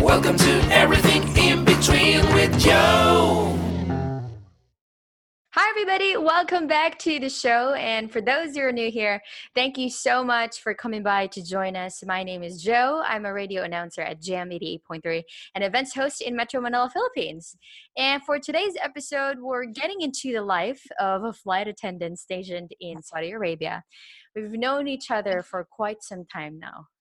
Welcome to Everything in Between with Joe. Hi, everybody. Welcome back to the show. And for those who are new here, thank you so much for coming by to join us. My name is Joe. I'm a radio announcer at Jam 88.3 and events host in Metro Manila, Philippines. And for today's episode, we're getting into the life of a flight attendant stationed in Saudi Arabia. We've known each other for quite some time now.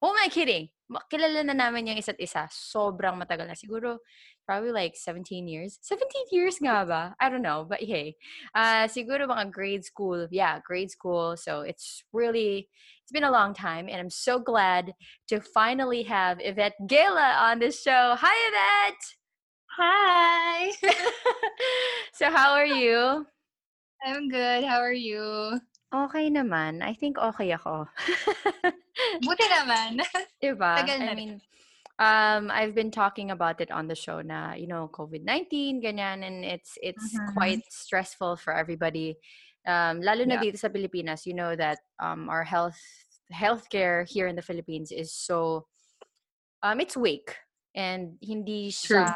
Oh am I kidding? Kilala na namin yung isa't isa. Sobrang matagal na. Siguro, probably like 17 years. 17 years nga ba? I don't know. But hey, uh, siguro mga grade school. Yeah, grade school. So it's really, it's been a long time. And I'm so glad to finally have Yvette Gala on this show. Hi, Yvette! Hi. so how are you? I'm good. How are you? Okay naman. I think okay ako. Buti naman. Diba? Tagal na I rin. mean, um, I've been talking about it on the show na, you know, COVID-19, ganyan, and it's it's Mhm. quite stressful for everybody. Um, lalo na Yeah. dito sa Pilipinas, you know that um, our health healthcare here in the Philippines is so um, it's weak and hindi True.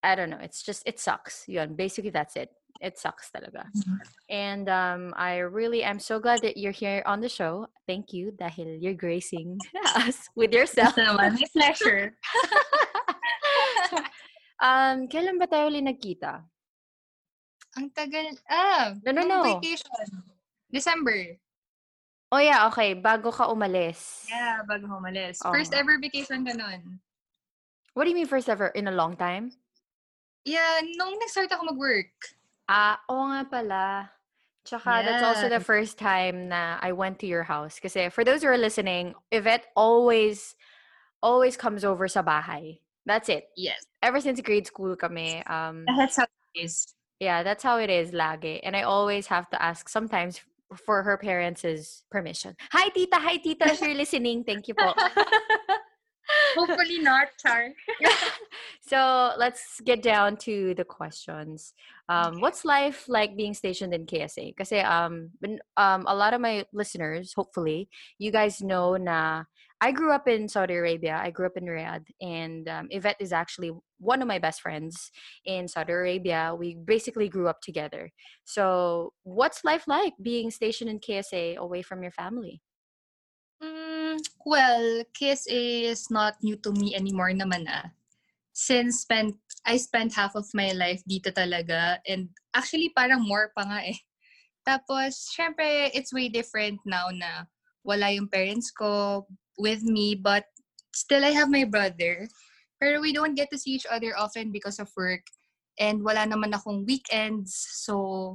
I don't know, it's just it sucks. Yun, basically that's it. It sucks talaga. Mhm. And um, I really am so glad that you're here on the show. Thank you dahil you're gracing us with yourself. Naman. My pleasure. um, kailan ba tayo ulit nagkita? Ang tagal. Ah, No, no, no. vacation. December. Oh yeah, okay. Bago ka umalis. Yeah, bago umalis. Oo First ever vacation nun. What do you mean first ever? In a long time? Yeah, nung nag-start ako mag-work. Ah, oo nga pala. Tsaka that's also the first time na I went to your house. Kasi for those who are listening, Yvette always, always comes over sa bahay. That's it. Yes. Ever since grade school kami, um, That's how it is. Yeah, that's how it is, lagi. And I always have to ask sometimes for her parents' permission. Hi, tita. Hi, tita. If you're listening, thank you po. Hopefully not, Char. so let's get down to the questions. Um, what's life like being stationed in KSA? Kasi um, when- um, a lot of my listeners, hopefully, you guys know na I grew up in Saudi Arabia. I grew up in Riyadh, and um, Yvette is actually one of my best friends in Saudi Arabia. We basically grew up together. So, what's life like being stationed in KSA away from your family? Well, KSA is not new to me anymore naman ah. Since spent, I spent half of my life dito talaga and actually parang more pa nga eh. Tapos, syempre, it's way different now na wala yung parents ko with me but still I have my brother. Pero we don't get to see each other often because of work and wala naman akong weekends. So,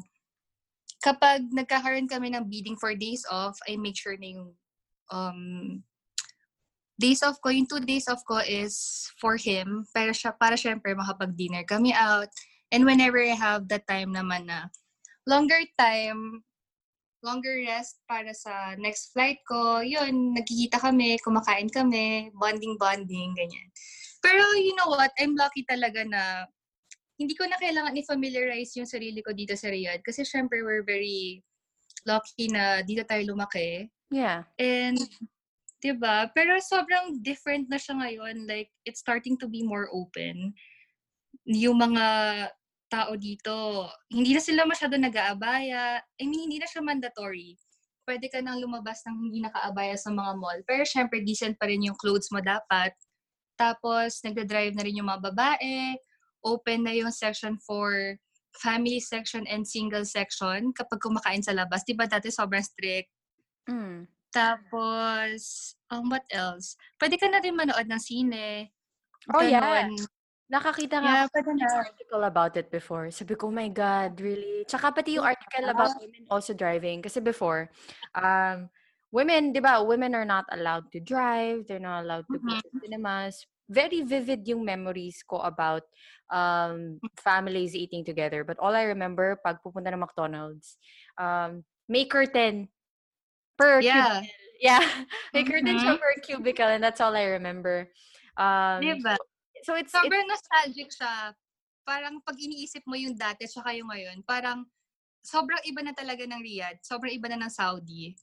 kapag nagkakaroon kami ng bidding for days off, I make sure na yung um, days off ko, yung two days off ko is for him. Pero siya, para syempre makapag-dinner kami out. And whenever I have that time naman na longer time, longer rest para sa next flight ko, yun, nagkikita kami, kumakain kami, bonding-bonding, ganyan. Pero you know what, I'm lucky talaga na hindi ko na kailangan i-familiarize yung sarili ko dito sa Riyadh. Kasi syempre, we're very lucky na dito tayo lumaki. Yeah. And, 'di ba? Pero sobrang different na siya ngayon. Like, it's starting to be more open. Yung mga tao dito, hindi na sila masyado nag-aabaya. I mean, hindi na siya mandatory. Pwede ka nang lumabas ng hindi nakaabaya sa mga mall. Pero syempre, decent pa rin yung clothes mo dapat. Tapos, nagda-drive na rin yung mga babae. Open na yung section for family section and single section kapag kumakain sa labas. Di ba dati sobrang strict? Mm. Tapos, um, what else? Pwede ka na rin manood ng sine. Oh, yeah. Ganon. Nakakita nga Yeah, ako ng na. article about it before. Sabi ko, oh my God, really? Tsaka pati yung article about women also driving. Kasi before, um, women, di ba, women are not allowed to drive. They're not allowed to go to cinemas. Very vivid yung memories ko about um, families eating together. But all I remember, pag pupunta ng McDonald's, um, may curtain per Yeah. cubicle. Yeah. may curtain siya per cubicle and that's all I remember. Um, Diba? So it's, it's Sobrang nostalgic siya. Parang pag iniisip mo yung dati tsaka yung ngayon, parang sobrang iba na talaga ng Riyadh. Sobrang iba na ng Saudi.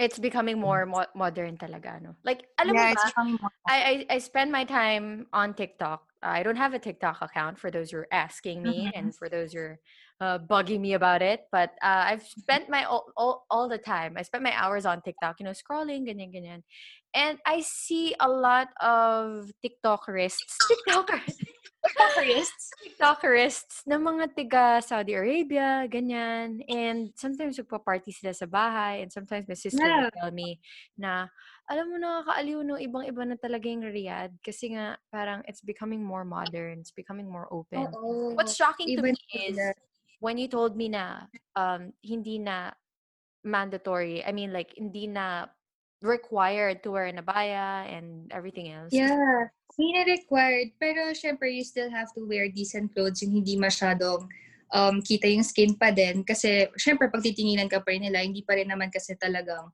It's becoming more mo- modern talaga, no? Like, alam yeah, mo it's ba, I, I, I spend my time on TikTok. I don't have a TikTok account for those who are asking me Mhm. and for those who are uh, bugging me about it. But uh, I've spent my all, all, all the time. I spent my hours on TikTok, you know, scrolling, ganyan, ganyan. And I see a lot of TikTokerists, TikTokers, tourists. TikTokerists na mga tiga Saudi Arabia, ganyan. And sometimes magpa-party sila sa bahay and sometimes my sister will Yeah. tell me na, alam mo, nakakaaliw no, ibang-iba na talaga yung Riyadh kasi nga parang it's becoming more modern, it's becoming more open. Oo. What's shocking to Even me is when you told me na um, hindi na mandatory, I mean like hindi na required to wear an abaya and everything else. Yeah. Hindi na required. Pero syempre, you still have to wear decent clothes yung hindi masyadong um, kita yung skin pa din. Kasi syempre, pag titinginan ka pa rin nila, hindi pa rin naman kasi talagang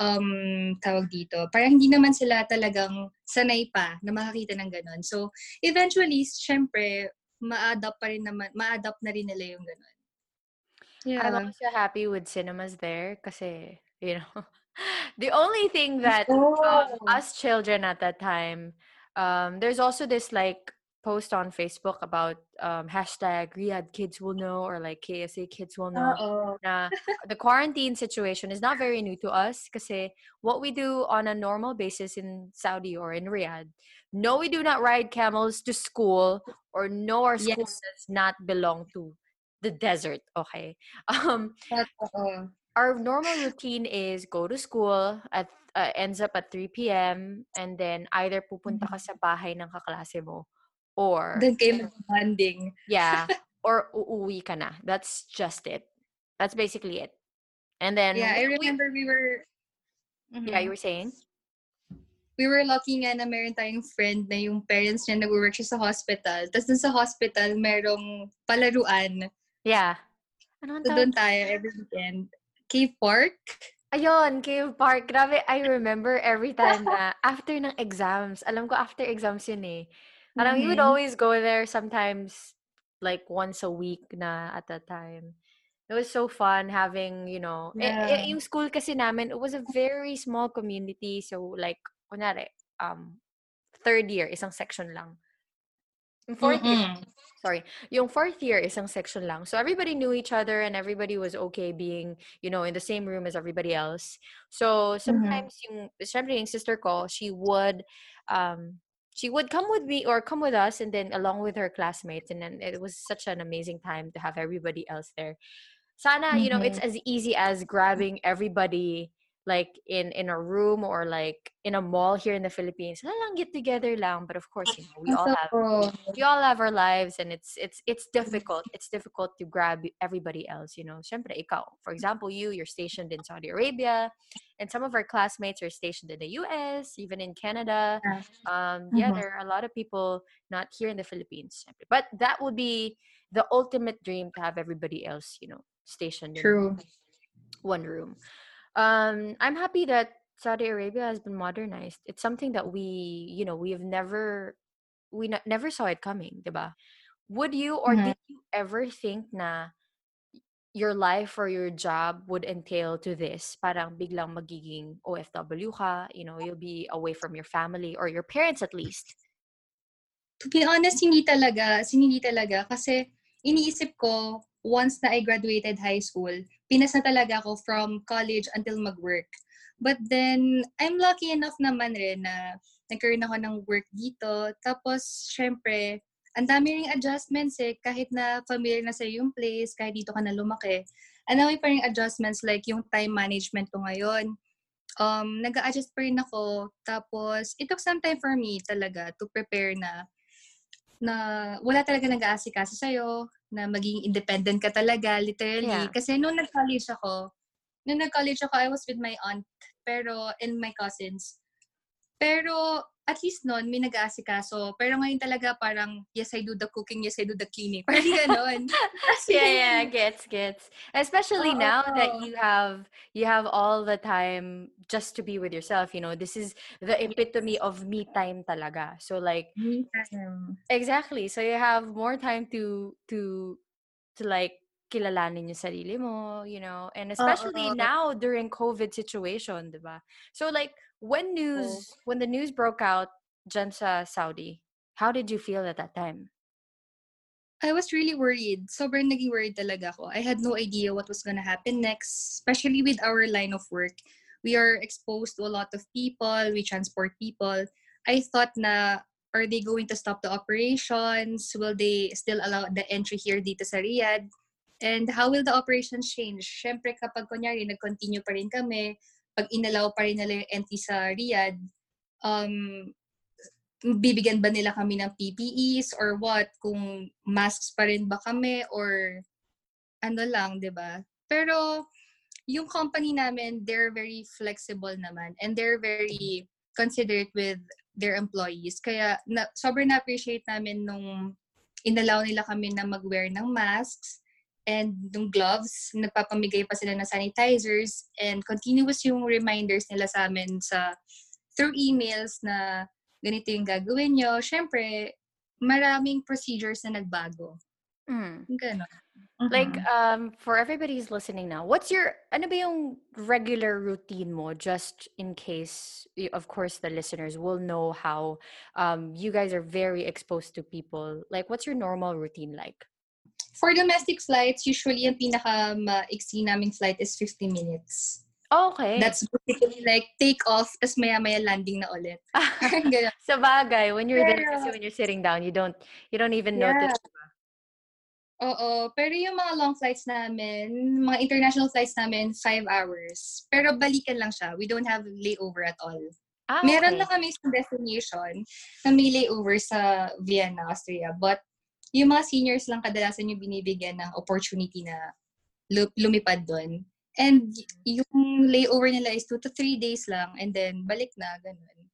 um, tawag dito. Parang hindi naman sila talagang sanay pa na makakita ng ganon. So, eventually, syempre, ma-adapt pa rin naman, ma-adapt na rin nila yung ganon. Yeah. I'm also happy with cinemas there kasi, you know, the only thing that Oh. um, us children at that time, um, there's also this like post on Facebook about um, hashtag Riyadh kids will know or like KSA kids will know. Na the quarantine situation is not very new to us because what we do on a normal basis in Saudi or in Riyadh, no, we do not ride camels to school or no, our school Yes. does not belong to the desert. Okay. Um, our normal routine is go to school at uh, ends up at 3 p.m. and then either pupunta ka sa bahay ng kaklase mo or Doon kayo mag-bonding. yeah or uuwi ka na. That's just it. That's basically it. And then Yeah, I we- remember we were... yeah, Mhm. you were saying? we were lucky nga na meron tayong friend na yung parents niya nag-work siya sa hospital. Tapos dun sa hospital, merong palaruan. Yeah. Ano So doon tayo every weekend. Cave Park. Ayun, Cave Park. Grabe, I remember every time na after ng exams, alam ko after exams yun eh. Parang we would Mhm. always go there sometimes like once a week na at that time. It was so fun having, you know, eh, eh, Yeah. yung school kasi namin, it was a very small community. So like, kunwari, um, third year, isang section lang. Yung Fourth year, Mm-mm. sorry, yung fourth year, is isang section lang. So everybody knew each other and everybody was okay being, you know, in the same room as everybody else. So sometimes yung, syempre yung sister ko, she would, um, she would come with me or come with us and then along with her classmates. And then it was such an amazing time to have everybody else there. Sana, you know, it's as easy as grabbing everybody like in in a room or like in a mall here in the Philippines. Lang get together lang, but of course, you know, we all have we all have our lives and it's it's it's difficult it's difficult to grab everybody else you know Siyempre, ikaw for example you you're stationed in Saudi Arabia and some of our classmates are stationed in the US even in Canada Yeah. um yeah Mhm. there are a lot of people not here in the Philippines but that would be the ultimate dream to have everybody else you know stationed in True. one room. Um, I'm happy that Saudi Arabia has been modernized. It's something that we, you know, we have never, we ne- never saw it coming, diba? Would you or Mhm. did you ever think na your life or your job would entail to this? Parang biglang magiging OFW ka, you know, you'll be away from your family or your parents at least. To be honest, hindi talaga. Hindi talaga. Kasi iniisip ko, once na I graduated high school, pinas na talaga ako from college until mag-work. But then, I'm lucky enough naman rin na nagkaroon ako ng work dito. Tapos, syempre, ang dami ring adjustments eh. Kahit na familiar na sa yung place, kahit dito ka na lumaki. Ang dami pa rin adjustments like yung time management ko ngayon. Um, nag-a-adjust pa rin ako. Tapos, it took some time for me talaga to prepare na na wala talaga nag-aasikaso sa'yo, na maging independent ka talaga, literally. Yeah. Kasi nung nag-college ako, nung nag-college ako, I was with my aunt, pero, and my cousins. Pero, at least noon, may nag-aasikaso. Pero ngayon talaga parang, yes, I do the cooking, yes, I do the cleaning. Parang ganon. Yeah, yeah, gets, gets. Especially Oo. now that you have you have all the time just to be with yourself. You know, this is the epitome of me time talaga. So like Me time. exactly. So you have more time to to to like kilalanin yung sarili mo, you know, and especially Oo. now during COVID situation, di ba? So like, when oh. news, when the news broke out dyan sa Saudi, how did you feel at that time? I was really worried. Sobrang naging worried talaga ako. I had no idea what was gonna happen next, especially with our line of work. We are exposed to a lot of people. We transport people. I thought na, are they going to stop the operations? Will they still allow the entry here dito sa Riyadh? And how will the operations change? Siyempre, kapag kunyari, nag-continue pa rin kami, pag inalaw pa rin nila yung entry sa Riyadh, um, bibigyan ba nila kami ng PPEs or what? Kung masks pa rin ba kami or ano lang, 'di ba? Pero yung company namin, they're very flexible naman and they're very considerate with their employees. Kaya na, sobrang na-appreciate namin nung inalaw nila kami na mag-wear ng masks and ng gloves. Nagpapamigay pa sila ng sanitizers and continuous yung reminders nila sa amin sa through emails na ganito yung gagawin nyo. Siyempre, maraming procedures na nagbago. Mm. Ganon. Like, Mhm. um, for everybody who's listening now, what's your, ano ba yung regular routine mo just in case, of course, the listeners will know how um, you guys are very exposed to people. Like, what's your normal routine like? For domestic flights, usually yung pinaka-maiksi naming flight is 50 minutes. Okay. That's basically like take off, tas maya-maya landing na ulit. Sa bagay, when you're there, kasi Pero- when you're sitting down, you don't, you don't even Yeah. notice. Oo, pero yung mga long flights namin, mga international flights namin, five hours. Pero balikan lang siya. We don't have layover at all. Ah, Meron okay. na kami sa destination na may layover sa Vienna, Austria. But yung mga seniors lang kadalasan yung binibigyan ng opportunity na lu- lumipad doon. And yung layover nila is two to three days lang and then balik na, ganun.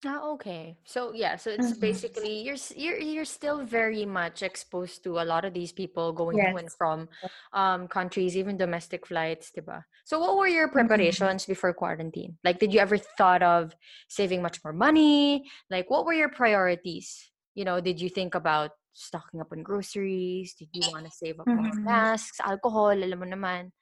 Ah, okay. So yeah, so it's Mhm. basically you're you're you're still very much exposed to a lot of these people going to and from um countries, even domestic flights, diba? So what were your Mhm. preparations before quarantine? Like did you ever thought of saving much more money? Like what were your priorities? You know, did you think about stocking up on groceries? Did you want to save up more Mhm. masks, alcohol, alam mo naman?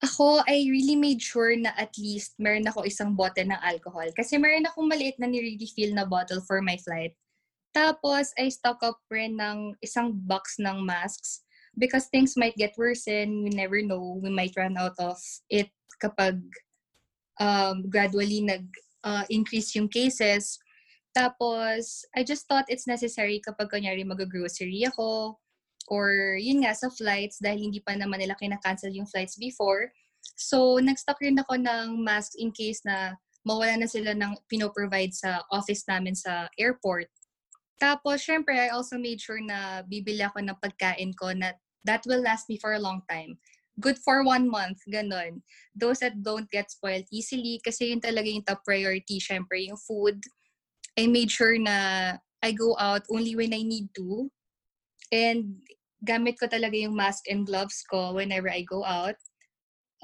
Ako, I really made sure na at least meron ako isang bote ng alcohol. Kasi meron akong maliit na ni-refill na bottle for my flight. Tapos, I stock up rin ng isang box ng masks because things might get worse and we never know. We might run out of it kapag um, gradually nag-increase yung cases. Tapos, I just thought it's necessary kapag kanyari mag-grocery ako, or yun nga sa flights dahil hindi pa naman nila kina-cancel yung flights before. So, nag-stock rin ako ng mask in case na mawala na sila ng pinoprovide sa office namin sa airport. Tapos, syempre, I also made sure na bibili ako ng pagkain ko na that will last me for a long time. Good for one month, ganon. Those that don't get spoiled easily, kasi yun talaga yung top priority, syempre, yung food. I made sure na I go out only when I need to. And gamit ko talaga yung mask and gloves ko whenever I go out.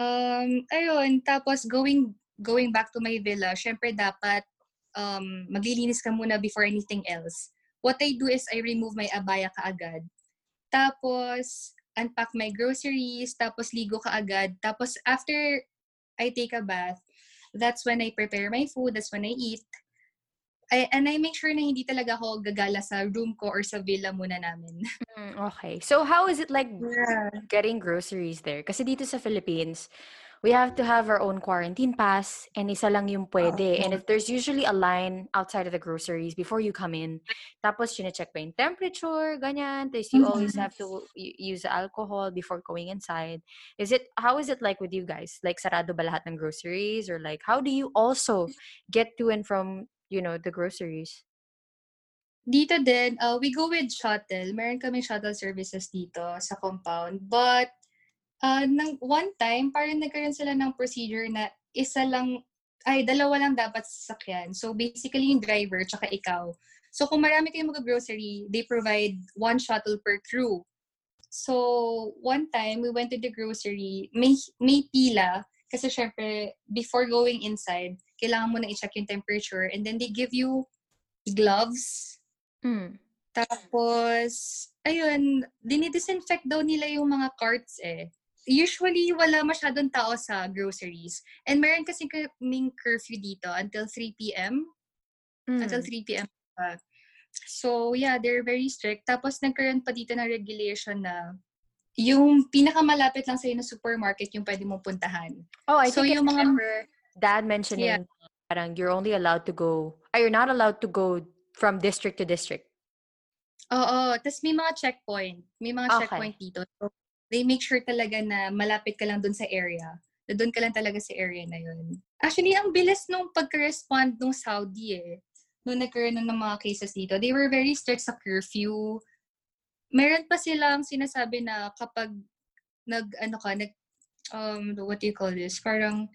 Um, ayun, tapos going going back to my villa, syempre dapat um, maglilinis ka muna before anything else. What I do is I remove my abaya kaagad. Tapos, unpack my groceries, tapos ligo kaagad. Tapos, after I take a bath, that's when I prepare my food, that's when I eat. I, and I make sure na hindi talaga ako gagala sa room ko or sa villa muna namin. Mm, okay. So how is it like Yeah. getting groceries there? Kasi dito sa Philippines, we have to have our own quarantine pass and isa lang yung pwede. And if there's usually a line outside of the groceries before you come in, tapos check pa yung temperature, ganyan. Tapos you always Mhm. have to use alcohol before going inside. Is it, how is it like with you guys? Like sarado ba lahat ng groceries? Or like, how do you also get to and from, you know, the groceries? Dito din, uh, we go with shuttle. Meron kami shuttle services dito sa compound. But, uh, nang one time, parang nagkaroon sila ng procedure na isa lang, ay, dalawa lang dapat sasakyan. So, basically, yung driver, tsaka ikaw. So, kung marami kayong mag-grocery, they provide one shuttle per crew. So, one time, we went to the grocery, may, may pila, kasi syempre, before going inside, kailangan mo na i-check yung temperature, and then they give you gloves, Mm. Tapos, ayun, dinidisinfect daw nila yung mga carts eh. Usually, wala masyadong tao sa groceries. And meron kasi kaming curfew dito until 3 p.m. Until Mm. 3 p.m. So, yeah, they're very strict. Tapos, nagkaroon pa dito ng regulation na yung pinakamalapit lang sa'yo na supermarket yung pwede mong puntahan. Oh, I So, think I yung mga- dad mentioning parang you're only allowed to go, or you're not allowed to go from district to district. Oo. Tapos may mga checkpoint. May mga Okay. checkpoint dito. So, they make sure talaga na malapit ka lang dun sa area. Na doon ka lang talaga sa area na yun. Actually, ang bilis nung pagka-respond nung Saudi eh. Nung nagkaroon na ng mga cases dito. They were very strict sa curfew. Meron pa silang sinasabi na kapag nag, ano ka, nag, um, what do you call this? Parang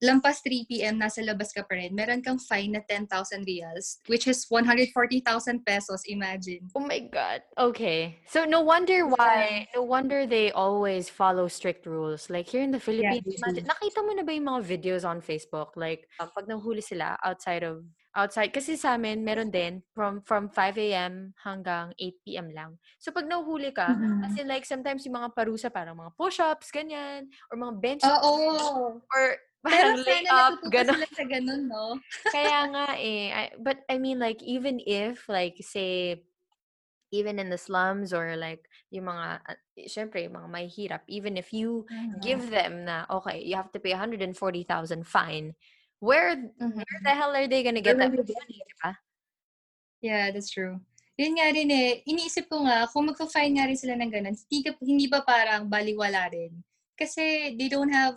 lampas 3 p.m. nasa labas ka pa rin, meron kang fine na 10,000 reals, which is 140,000 pesos, imagine. Oh my god. Okay. So no wonder why, no wonder they always follow strict rules. Like here in the Philippines, they imagine, nakita mo na ba yung mga videos on Facebook? Like, um, pag nahuli sila outside of, outside, kasi sa amin, meron din from, from 5 a.m. hanggang 8 p.m. lang. So pag nahuli ka, Mhm. as in like sometimes yung mga parusa, parang mga push-ups, ganyan, or mga bench, Oo. or Pero parang lay sana up, ganon. sila sa ganun, no? Kaya nga eh. I, but I mean like even if like say even in the slums or like yung mga uh, syempre yung mga may hirap even if you give them na okay you have to pay 140,000 fine where Mhm. where the hell are they gonna get Where that money diba? Yeah, that's true. Yun nga rin eh, iniisip ko nga, kung magpa-fine nga rin sila ng ganun, hindi, ka- hindi ba parang baliwala rin? Kasi they don't have,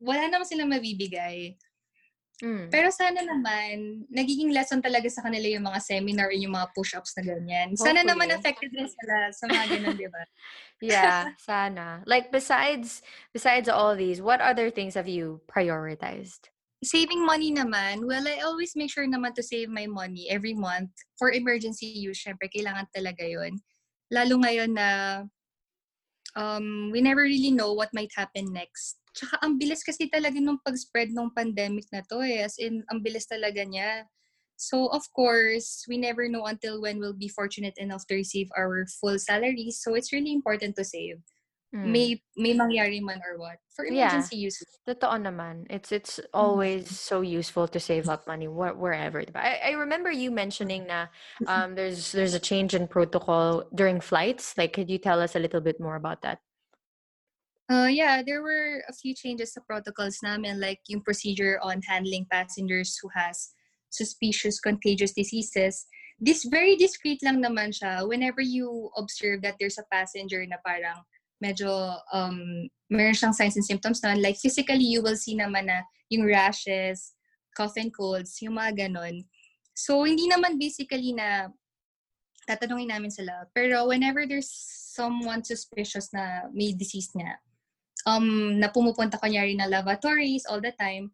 wala naman silang mabibigay. Mm. Pero sana naman, nagiging lesson talaga sa kanila yung mga seminar and yung mga push-ups na ganyan. Sana naman Hopefully. affected rin sila sa mga ganun, di ba? yeah sana like besides besides all these what other things have you prioritized Saving money naman, well, I always make sure naman to save my money every month for emergency use. Syempre, kailangan talaga yon Lalo ngayon na um, we never really know what might happen next. Tsaka ang bilis kasi talaga nung pag-spread ng pandemic na to eh. As in, ang bilis talaga niya. So, of course, we never know until when we'll be fortunate enough to receive our full salaries. So, it's really important to save. Mm. May, may mangyari man or what. For emergency Yeah. use. Totoo naman. It's it's always so useful to save up money wh- wherever. I, I remember you mentioning na um there's there's a change in protocol during flights. Like could you tell us a little bit more about that? Uh, yeah, there were a few changes sa protocols namin, like yung procedure on handling passengers who has suspicious contagious diseases. This very discreet lang naman siya whenever you observe that there's a passenger na parang medyo um, meron siyang signs and symptoms na like physically you will see naman na yung rashes, cough and colds, yung mga ganon. So, hindi naman basically na tatanungin namin sila. Pero whenever there's someone suspicious na may disease niya, um, na pumupunta kunyari na lavatories all the time,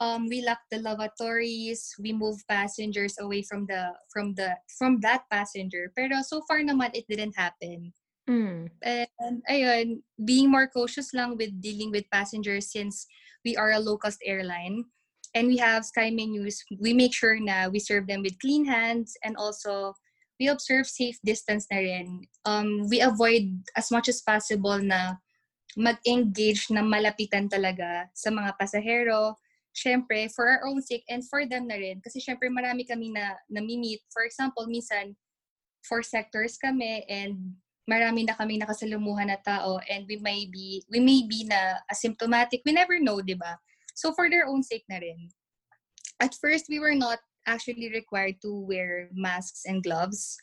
um, we lock the lavatories, we move passengers away from the from the from that passenger. Pero so far naman it didn't happen. Mm. And ayun, being more cautious lang with dealing with passengers since we are a low-cost airline and we have sky menus, we make sure na we serve them with clean hands and also we observe safe distance na rin. Um, we avoid as much as possible na mag-engage na malapitan talaga sa mga pasahero. Siyempre, for our own sake and for them na rin. Kasi siyempre, marami kami na nami-meet. For example, minsan, four sectors kami and marami na kami nakasalumuhan na tao and we may be we may be na asymptomatic. We never know di ba? So for their own sake na rin. At first we were not actually required to wear masks and gloves.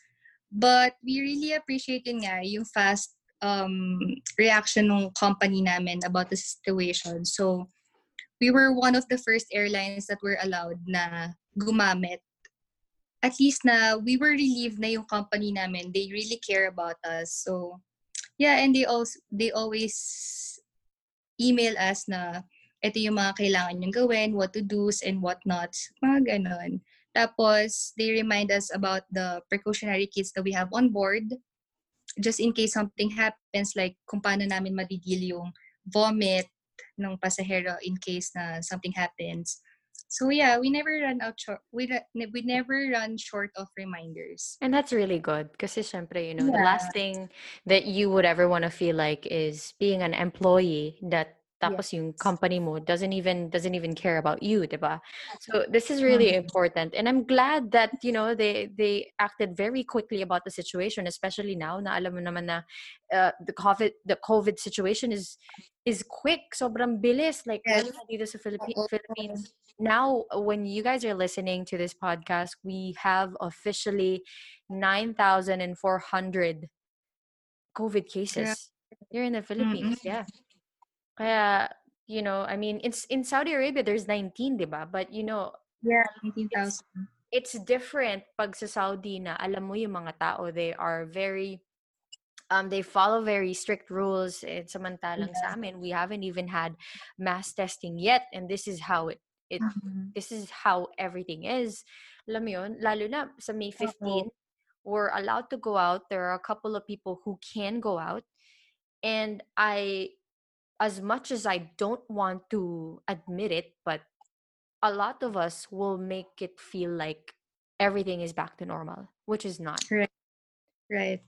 But we really appreciate yun nga yung fast um, reaction ng company namin about the situation. So we were one of the first airlines that were allowed na gumamit at least na we were relieved na yung company namin they really care about us. So yeah and they also they always email us na ito yung mga kailangan yung gawin what to do's and what not mga ganon. Tapos they remind us about the precautionary kits that we have on board just in case something happens like kung paano namin madidil yung vomit ng pasahero in case na something happens So yeah, we never run out short. We we never run short of reminders. And that's really good kasi syempre, you know, the last thing that you would ever want to feel like is being an employee that tapos yung company mo doesn't even doesn't even care about you, 'di ba? So this is really Mhm. important and I'm glad that, you know, they they acted very quickly about the situation especially now na alam mo naman na uh, the COVID the COVID situation is is quick, sobrang bilis like Yes. dito sa. Philippines. Now, when you guys are listening to this podcast, we have officially 9,400 COVID cases here in the Philippines. Mm-mm. Yeah. Kaya, you know, I mean, it's in Saudi Arabia, there's 19, diba? But, you know, Yeah, nineteen thousand. it's different pag sa Saudi na alam mo yung mga tao, they are very, um, they follow very strict rules. And samantalang sa Yeah. amin, we haven't even had mass testing yet. And this is how it, it Mhm. this is how everything is. Alam yun, lalo na sa May 15, we're allowed to go out. There are a couple of people who can go out. And I, as much as I don't want to admit it, but a lot of us will make it feel like everything is back to normal, which is not. Right.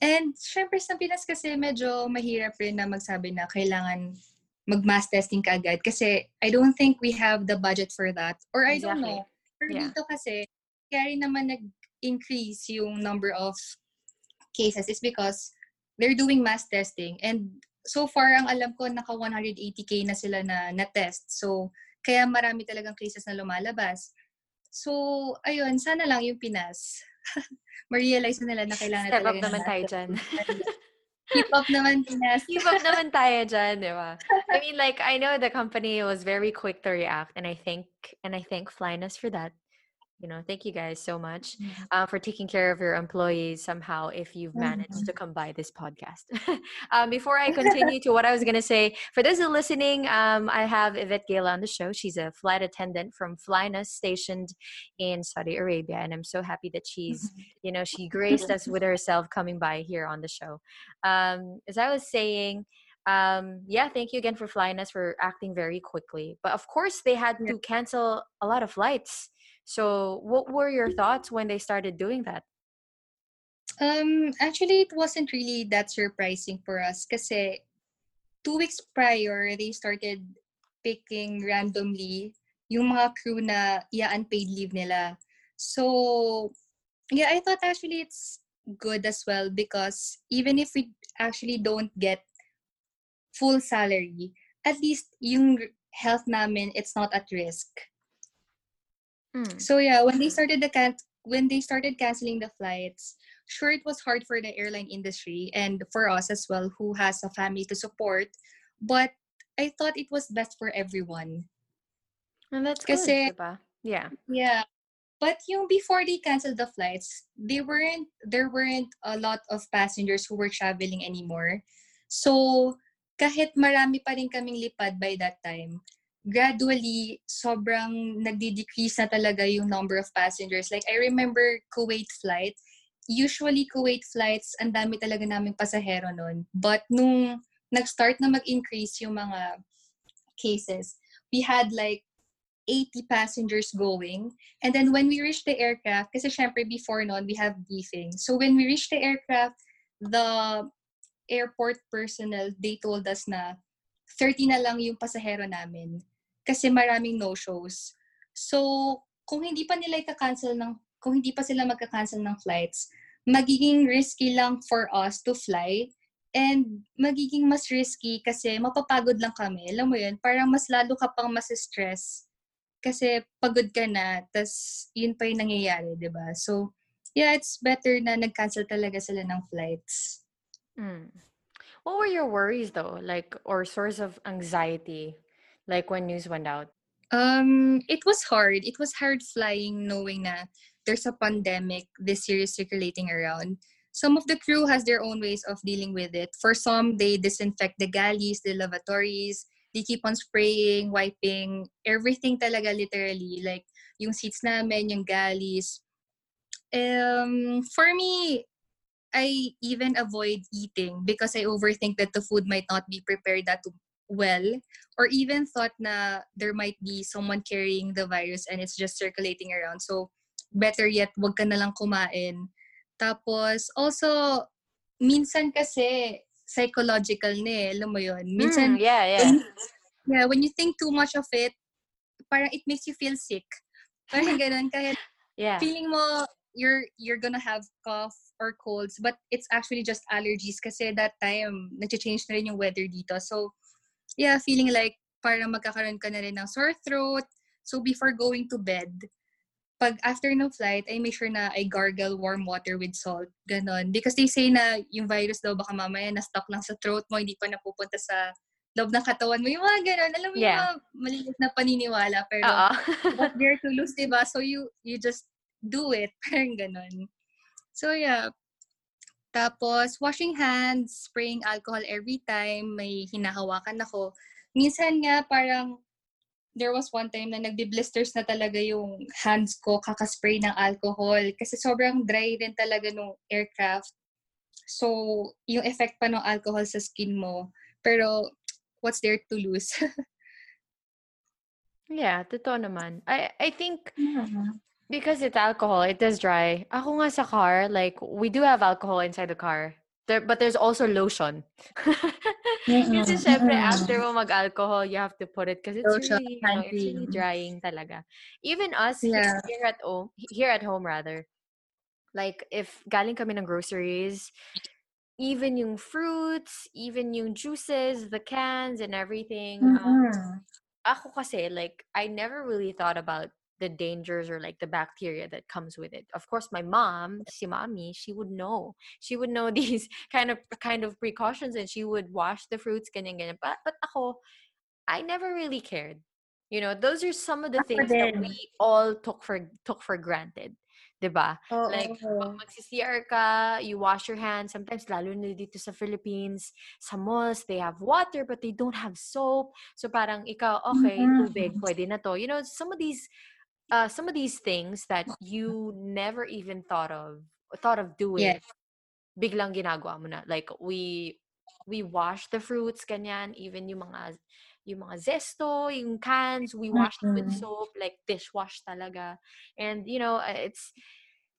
And syempre sa Pinas kasi medyo mahirap rin na magsabi na kailangan mag-mass testing ka agad kasi I don't think we have the budget for that. Or I don't Exactly. know. Pero Yeah. dito kasi, kaya rin naman nag-increase yung number of cases is because they're doing mass testing. And so far, ang alam ko, naka 180k na sila na na-test. So, kaya marami talagang cases na lumalabas. So, ayun, sana lang yung Pinas. Ma-realize na nila na kailangan Step up talaga ng naman mass tayo dyan. Keep up naman, Pinas. Keep up naman tayo dyan, di ba? I mean, like, I know the company was very quick to react, and I thank and I thank Flyness for that. You know, thank you guys so much uh, for taking care of your employees somehow if you've managed to come by this podcast. um, before I continue to what I was going to say, for those listening, um, I have Yvette Gala on the show. She's a flight attendant from Flyness stationed in Saudi Arabia, and I'm so happy that she's you know she graced us with herself coming by here on the show. Um as i was saying um yeah thank you again for flying us for acting very quickly. But of course they had to cancel a lot of flights so what were your thoughts when they started doing that Um, actually, it wasn't really that surprising for us kasi two weeks prior, they started picking randomly yung mga crew na i-unpaid leave nila. So, yeah, I thought actually it's good as well because even if we actually don't get full salary, at least yung health namin, it's not at risk. Mm. So yeah, when they started the can when they started canceling the flights, sure it was hard for the airline industry and for us as well who has a family to support, but I thought it was best for everyone. and that's Kasi- good diba? yeah Yeah. But yung before they canceled the flights, they weren't there weren't a lot of passengers who were traveling anymore. So kahit marami pa rin kaming lipad by that time, gradually sobrang nagdi-decrease na talaga yung number of passengers. Like I remember Kuwait flight, usually Kuwait flights, ang dami talaga naming pasahero nun. But nung nag-start na mag-increase yung mga cases, we had like 80 passengers going. And then when we reached the aircraft, kasi syempre before noon, we have briefing. So when we reached the aircraft, the airport personnel, they told us na 30 na lang yung pasahero namin. Kasi maraming no-shows. So, kung hindi pa nila ika-cancel ng, kung hindi pa sila magka-cancel ng flights, magiging risky lang for us to fly and magiging mas risky kasi mapapagod lang kami. Alam mo yun, parang mas lalo ka pang mas stress kasi pagod ka na, tas yun pa yung nangyayari, ba? So, yeah, it's better na nag-cancel talaga sila ng flights. Mm. What were your worries though, like or source of anxiety, like when news went out? Um, it was hard. It was hard flying knowing that there's a pandemic this year is circulating around. Some of the crew has their own ways of dealing with it. For some, they disinfect the galleys, the lavatories. They keep on spraying, wiping, everything talaga literally. Like, yung seats namin, yung galleys. Um, for me, I even avoid eating because I overthink that the food might not be prepared that well or even thought na there might be someone carrying the virus and it's just circulating around. So, better yet, wag ka na lang kumain. Tapos, also, minsan kasi, psychological na eh. Alam mo yun? Minsan, Mm, yeah, yeah. when, yeah, when you think too much of it, parang it makes you feel sick. Parang ganun. Kahit Yeah. feeling mo you're you're gonna have cough or colds but it's actually just allergies kasi that time nag-change na rin yung weather dito so yeah feeling like parang magkakaroon ka na rin ng sore throat so before going to bed pag after ng flight I make sure na I gargle warm water with salt ganon because they say na yung virus daw baka mamaya na stuck lang sa throat mo hindi pa napupunta sa loob ng katawan mo yung mga ganon alam mo yung Yeah. mga maliit na paniniwala pero what there to lose, diba? So you you just do it. Parang ganun. So yeah. Tapos, washing hands, spraying alcohol every time, may hinahawakan ako. Minsan nga, parang, there was one time na nagbi-blisters na talaga yung hands ko kakaspray ng alcohol kasi sobrang dry din talaga nung aircraft. So, yung effect pa ng alcohol sa skin mo. Pero, what's there to lose? Yeah, totoo naman. I I think because it's alcohol, it does dry. Ako nga sa car, like we do have alcohol inside the car. There, but there's also lotion. Kasi syempre, after mo mag-alcohol, you have to put it because it's Lotion, really, you know, it's really drying talaga. Even us Yeah. here at home, here at home rather, like if galing kami ng groceries, even yung fruits, even yung juices, the cans and everything, um, ako kasi, like, I never really thought about the dangers or like the bacteria that comes with it. Of course, my mom, si mami, she would know. She would know these kind of kind of precautions and she would wash the fruits, ganyan, ganyan. But, but ako, I never really cared. You know, those are some of the things that we all took for took for granted. 'Di ba? Like, pag magsi-CR ka, you wash your hands. Sometimes, lalo na dito sa Philippines, sa malls, they have water, but they don't have soap. So, parang ikaw, okay, Mhm. tubig, pwede na to. You know, some of these, uh, some of these things that you never even thought of, thought of doing, Yes. biglang ginagawa mo na. Like, we, we wash the fruits, ganyan, even yung mga, yung mga zesto, yung cans, we wash them with soap, like dishwash talaga. And, you know, uh, it's,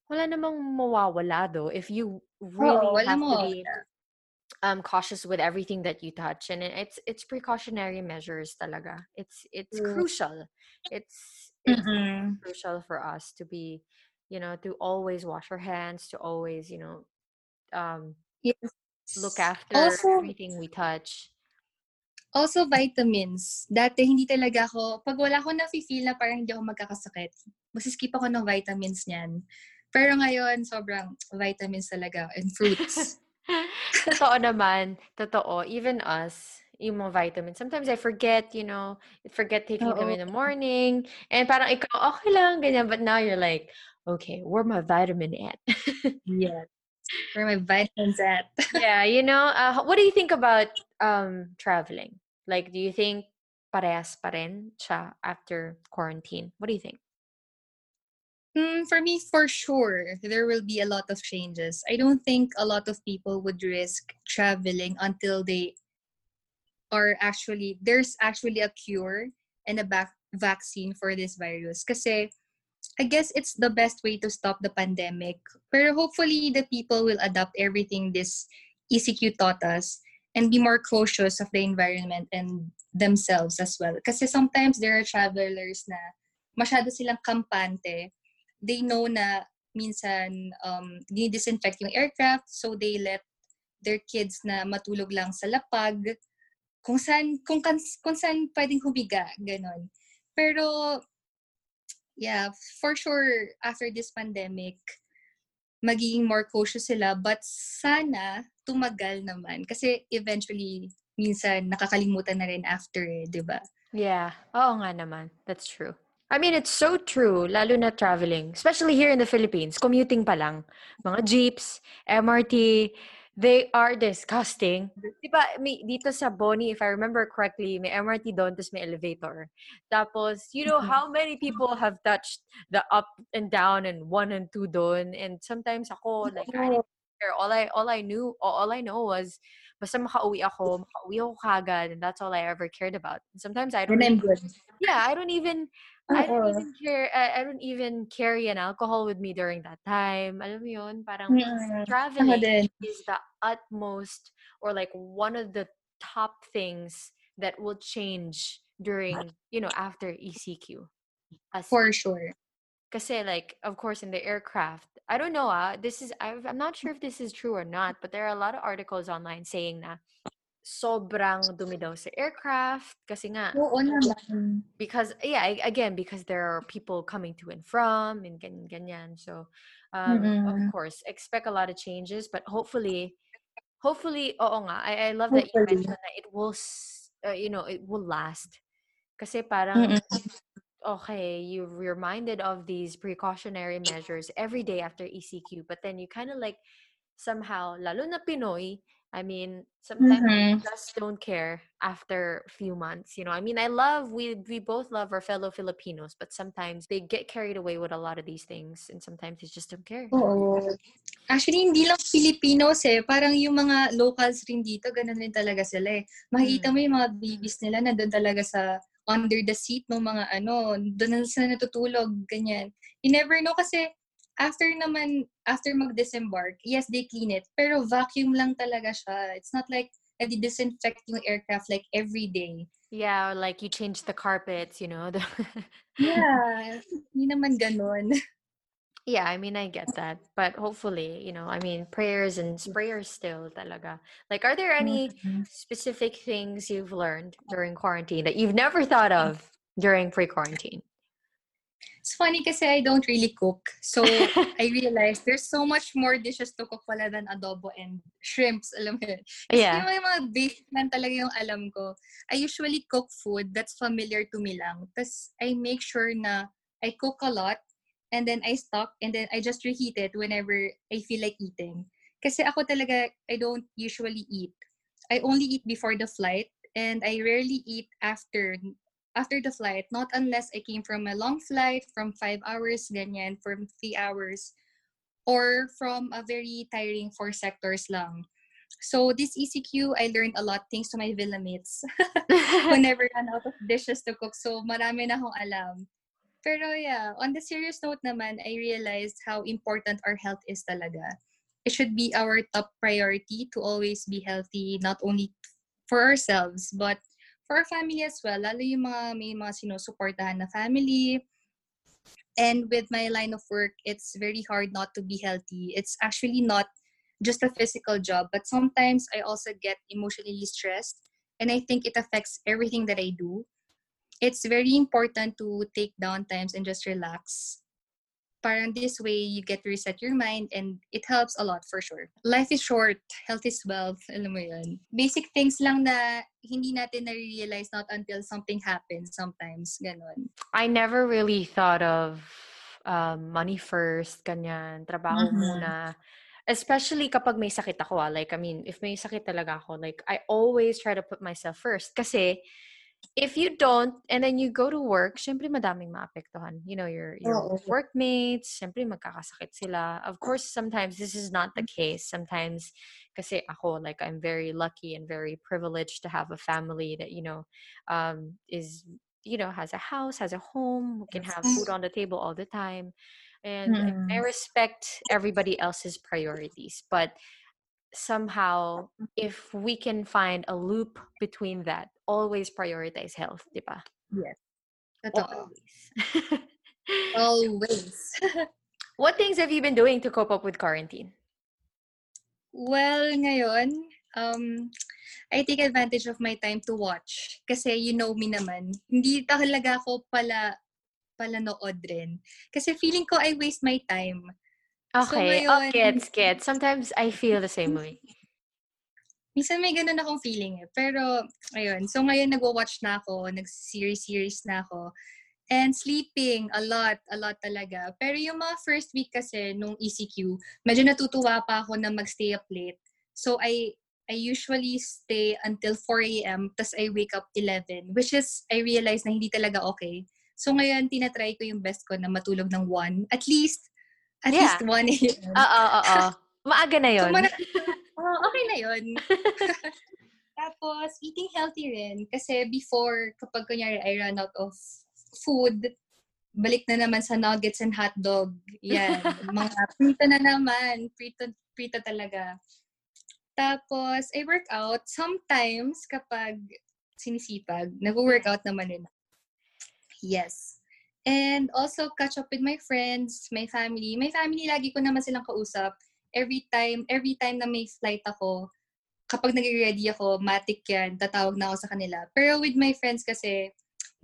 wala namang mawawala though if you really wala have to be um cautious with everything that you touch and it's it's precautionary measures talaga it's it's True. crucial it's it's Mm-mm. crucial for us to be you know to always wash our hands to always you know um Yes. look after Also, everything we touch also vitamins. Dati hindi talaga ako, pag wala ko na-feel na parang hindi ako magkakasakit, masiskip ako ng vitamins niyan. Pero ngayon, sobrang vitamins talaga and fruits. totoo naman totoo even us yung mga vitamins sometimes I forget you know forget taking them in the morning and parang ikaw okay lang ganyan but now you're like okay where my vitamin at yes. Where my vitamins at? yeah, you know, uh, what do you think about um traveling? Like, do you think parehas pa rin siya after quarantine? What do you think? Mm, for me, for sure, there will be a lot of changes. I don't think a lot of people would risk traveling until they are actually, there's actually a cure and a back vaccine for this virus. Kasi I guess it's the best way to stop the pandemic. Pero hopefully, the people will adopt everything this ECQ taught us and be more cautious of the environment and themselves as well. Kasi sometimes there are travelers na masyado silang kampante. They know na minsan um, dinidisinfect yung aircraft so they let their kids na matulog lang sa lapag kung saan, kung, kung saan pwedeng humiga, ganon. Pero yeah, for sure, after this pandemic, magiging more cautious sila. But sana, tumagal naman. Kasi eventually, minsan, nakakalimutan na rin after, eh, di ba? Yeah. Oo nga naman. That's true. I mean, it's so true, lalo na traveling. Especially here in the Philippines, commuting pa lang. Mga jeeps, MRT, they are disgusting. Di ba, may, dito sa Boni, if I remember correctly, may MRT doon, tapos may elevator. Tapos, you know, Mhm. how many people have touched the up and down and one and two doon? And sometimes ako, like, I didn't care. All I, all I knew, all I know was basta makauwi ako, makauwi ako kagad, and that's all I ever cared about. And sometimes I don't I'm even, yeah, I don't even I don't even care I, I don't even carry an alcohol with me during that time. Alam mo yun, parang Mm, traveling is the utmost or like one of the top things that will change during, you know, after ECQ. As For sure. Kasi like, of course, in the aircraft, I don't know. Ah, this is I, I'm not sure if this is true or not, but there are a lot of articles online saying na sobrang dumi daw sa aircraft kasi nga Oo naman. because yeah again because there are people coming to and from and ganyan, ganyan. so um, of Mm-mm. course expect a lot of changes but hopefully hopefully oo nga I, I love that you Hopefully. mentioned that it will uh, you know it will last kasi parang Mm-mm. okay you're reminded of these precautionary measures every day after ECQ but then you kind of like somehow lalo na Pinoy I mean sometimes Mhm. just don't care after a few months you know i mean i love we we both love our fellow filipinos but sometimes they get carried away with a lot of these things and sometimes they just don't care Oo. Actually, hindi lang Filipinos eh. Parang yung mga locals rin dito, ganun rin talaga sila eh. Makikita mo yung mga babies nila na doon talaga sa under the seat ng mga ano, doon na sila natutulog, ganyan. You never know kasi after naman, after mag-disembark, yes, they clean it, pero vacuum lang talaga siya. It's not like eh, na disinfect yung aircraft like every day. yeah like you change the carpets you know the Yeah, hindi naman ganun. yeah i mean i get that but hopefully you know i mean prayers and prayers still talaga like are there any mm-hmm. specific things you've learned during quarantine that you've never thought of during pre-quarantine It's funny kasi I don't really cook. So, I realized there's so much more dishes to cook pala than adobo and shrimps. Alam mo yun? Yeah yung mga basic lang talaga yung alam ko. I usually cook food that's familiar to me lang. Tapos, I make sure na I cook a lot and then I stock and then I just reheat it whenever I feel like eating. Kasi ako talaga, I don't usually eat. I only eat before the flight and I rarely eat after after the flight, not unless I came from a long flight from five hours, ganyan, from three hours, or from a very tiring four sectors lang. So this ECQ, I learned a lot thanks to my villa mates. Whenever run out of dishes to cook, so marami na akong alam. Pero yeah, on the serious note naman, I realized how important our health is talaga. It should be our top priority to always be healthy, not only for ourselves, but for family as well. Lalo yung mga may mga sinusuportahan na family. And with my line of work, it's very hard not to be healthy. It's actually not just a physical job, but sometimes I also get emotionally stressed. And I think it affects everything that I do. It's very important to take down times and just relax. Parang this way, you get to reset your mind and it helps a lot for sure. Life is short, health is wealth, alam mo yun. Basic things lang na hindi natin na-realize not until something happens sometimes, ganun. I never really thought of um, money first, ganyan, trabaho Mhm. muna. Especially kapag may sakit ako, ah. like, I mean, if may sakit talaga ako, like, I always try to put myself first. Kasi, if you don't, and then you go to work, syempre madaming maapektuhan. You know, your, your Oo. workmates, syempre magkakasakit sila. Of course, sometimes this is not the case. Sometimes, kasi ako, like, I'm very lucky and very privileged to have a family that, you know, um, is you know has a house has a home can have food on the table all the time and I- I respect everybody else's priorities but somehow if we can find a loop between that always prioritize health di ba? Totoo. always Always. what things have you been doing to cope up with quarantine Well, ngayon, um, I take advantage of my time to watch. Kasi you know me naman, hindi talaga ako pala palanood rin. Kasi feeling ko I waste my time. So okay oh, ngayon- gets gets sometimes I feel the same way Minsan may ganun akong feeling eh. Pero, ayun. So ngayon nagwa-watch na ako, nag-series-series na ako. And sleeping, a lot, a lot talaga. Pero yung mga first week kasi nung ECQ, medyo natutuwa pa ako na magstay up late. So I I usually stay until 4 a.m. tas I wake up 11, which is, I realize na hindi talaga okay. So ngayon, tinatry ko yung best ko na matulog ng 1. At least, at Yeah. least 1 a.m. oo oo maaga na yon mara- Oo, okay na yun. Tapos, eating healthy rin. Kasi before, kapag kunyari I run out of food, balik na naman sa nuggets and hotdog. Yan. Mga prito na naman. Prito, prito talaga. Tapos, I work out. Sometimes, kapag sinisipag, nag-workout naman din. Yes. And also, catch up with my friends, my family. My family, lagi ko naman silang kausap. Every time, every time na may flight ako, kapag nag-ready ako, matik yan, tatawag na ako sa kanila. Pero with my friends kasi,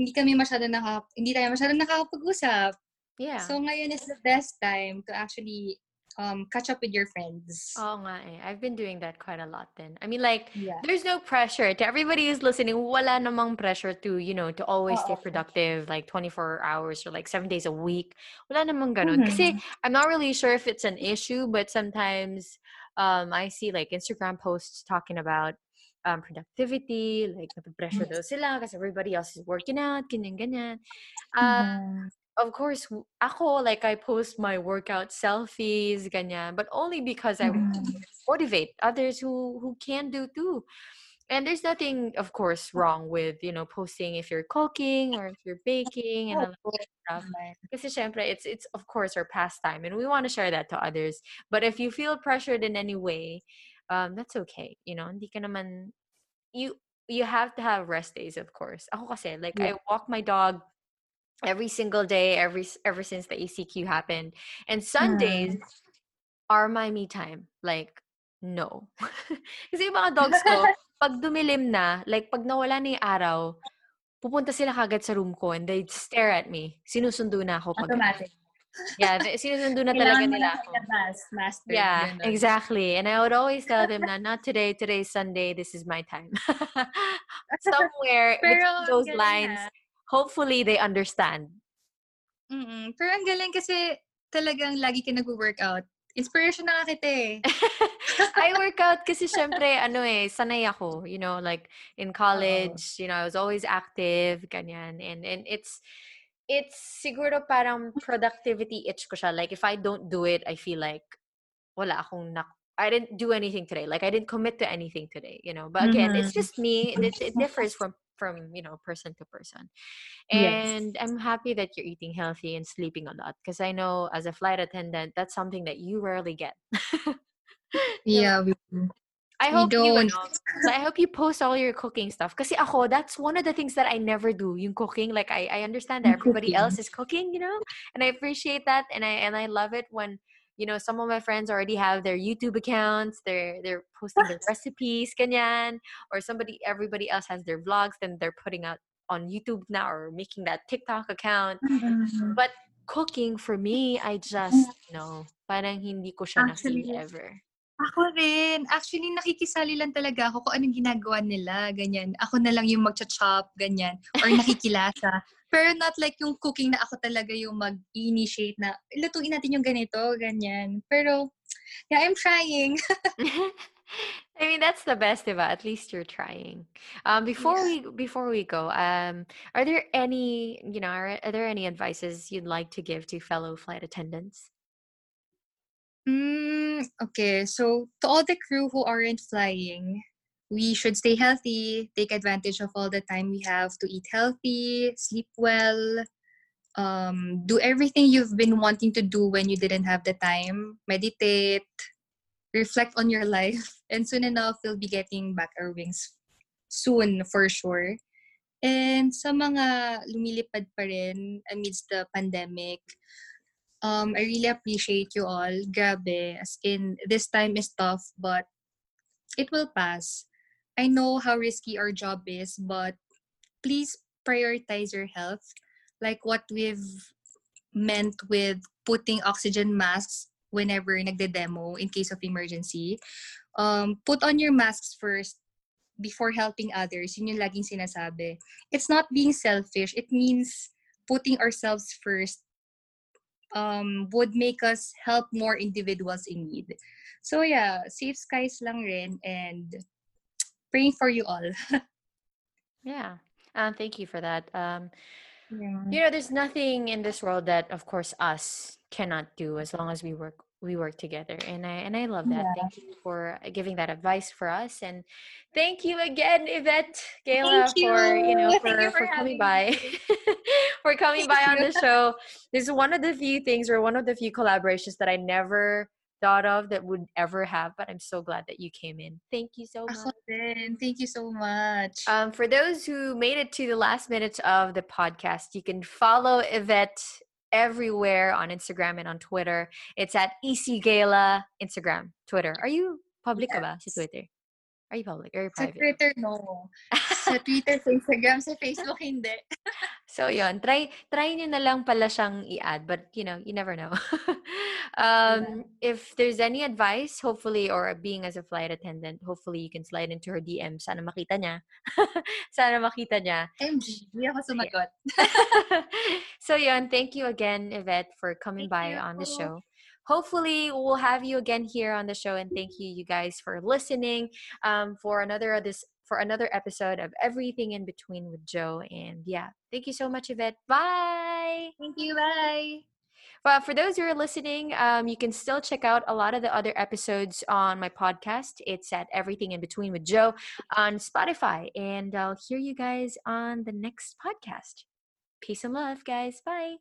hindi kami masyado naka, hindi tayo masyado nakakapag-usap. Yeah. So ngayon is the best time to actually um, catch up with your friends. Oh eh. I've been doing that quite a lot then. I mean like, Yeah. there's no pressure. To everybody who's listening, wala namang pressure to, you know, to always stay Oo. productive like 24 hours or like 7 days a week. Wala namang ganun. Kasi I'm not really sure if it's an issue, but sometimes um, I see like Instagram posts talking about um, productivity, like napipressure daw sila kasi everybody else is working out, ganyan, ganyan. Uh, Mhm. Of course, ako, like, I post my workout selfies, ganyan, but only because I want to motivate others who who can do too. And there's nothing, of course, wrong with, you know, posting if you're cooking or if you're baking and all that stuff. Syempre, it's, it's of course, our pastime and we want to share that to others. But if you feel pressured in any way, um, that's okay. You know, hindi ka naman, you, you have to have rest days, of course. Ako kasi, like, I walk my dog every single day every ever since the ACQ happened. And Sundays are my me time. Like no. Kasi yung mga dogs ko, pag dumilim na, like pag nawala na yung araw, pupunta sila kagad sa room ko and they stare at me. Sinusundo na ako pag Automatic. Yeah, sinusundo na talaga nila na ako. master. Yeah, ganun. exactly. And I would always tell them na not today, today's Sunday, this is my time. Somewhere Pero those lines, ah. Hopefully they understand. Mm-mm. Pero ang galing kasi talagang lagi ka nag-workout. Inspiration na nga kita eh. I work out kasi syempre, ano eh, sanay ako. You know, like in college, you know, I was always active, ganyan. And, and it's, it's siguro parang productivity itch ko siya. Like, if I don't do it, I feel like wala akong nak I didn't do anything today. Like, I didn't commit to anything today, you know. But again, it's Mhm. just me. It, it differs from, from, you know, person to person. Yes. And I'm happy that you're eating healthy and sleeping a lot. Because I know as a flight attendant, that's something that you rarely get. Yeah, we, I hope you don't. ano, so I hope you post all your cooking stuff. Kasi ako, that's one of the things that I never do, yung cooking. Like I, I understand that everybody else is cooking, you know? And I appreciate that and I and I love it when you know some of my friends already have their YouTube accounts, they're they're posting their recipes, ganyan, or somebody everybody else has their vlogs, then they're putting out on YouTube now or making that TikTok account. Mm-hmm. But cooking for me, I just mm. no, parang hindi ko siya Actually, ever. Ako rin. Actually, nakikisali lang talaga ako kung anong ginagawa nila, ganyan. Ako na lang yung magcha-chop, ganyan. Or nakikilasa. Pero not like yung cooking na ako talaga yung mag-initiate na, lutuin natin yung ganito, ganyan. Pero, yeah, I'm trying. I mean that's the best, diba? At least you're trying. Um, before we before we go, um, are there any you know are, are there any advices you'd like to give to fellow flight attendants? Mm, okay, so to all the crew who aren't flying, we should stay healthy, take advantage of all the time we have to eat healthy, sleep well, um, do everything you've been wanting to do when you didn't have the time, meditate, reflect on your life, and soon enough, we'll be getting back our wings soon for sure. And sa mga lumilipad pa rin amidst the pandemic, um, I really appreciate you all. Grabe. As in, this time is tough, but it will pass. I know how risky our job is, but please prioritize your health. Like what we've meant with putting oxygen masks whenever nagde-demo in case of emergency. Um, put on your masks first before helping others. Yun yung laging sinasabi. It's not being selfish. It means putting ourselves first um, would make us help more individuals in need. So yeah, safe skies lang rin and praying for you all. Yeah. Um, thank you for that. Um, yeah. you know, there's nothing in this world that, of course, us cannot do as long as we work we work together and i and i love that Yeah. thank you for giving that advice for us and thank you again yvette Gayla, Thank for you know for, you for, for coming by for coming Thank by on the show this is one of the few things or one of the few collaborations that i never thought of that would ever have but i'm so glad that you came in thank you so much. Thank you so much. um, for those who made it to the last minutes of the podcast, you can follow Yvette everywhere on Instagram and on Twitter. It's at EC Gala Instagram, Twitter. Are you public ka ba sa Twitter? You public? Or you sa private? Twitter, no. sa Twitter, sa Instagram, sa Facebook, hindi. So yun, try try nyo na lang pala siyang i-add, but you know, you never know. um, if there's any advice, hopefully, or being as a flight attendant, hopefully you can slide into her DM. Sana makita niya. Sana makita niya. MG, hindi ako sumagot. so yun, thank you again, Yvette, for coming by Thank on the you. show. Hopefully, we'll have you again here on the show, and thank you, you guys, for listening um, for another of this for another episode of Everything in Between with Joe. And yeah, thank you so much, Yvette. Bye. Thank you, bye. Well, for those who are listening, um, you can still check out a lot of the other episodes on my podcast. It's at Everything in Between with Joe on Spotify. And I'll hear you guys on the next podcast. Peace and love, guys. Bye.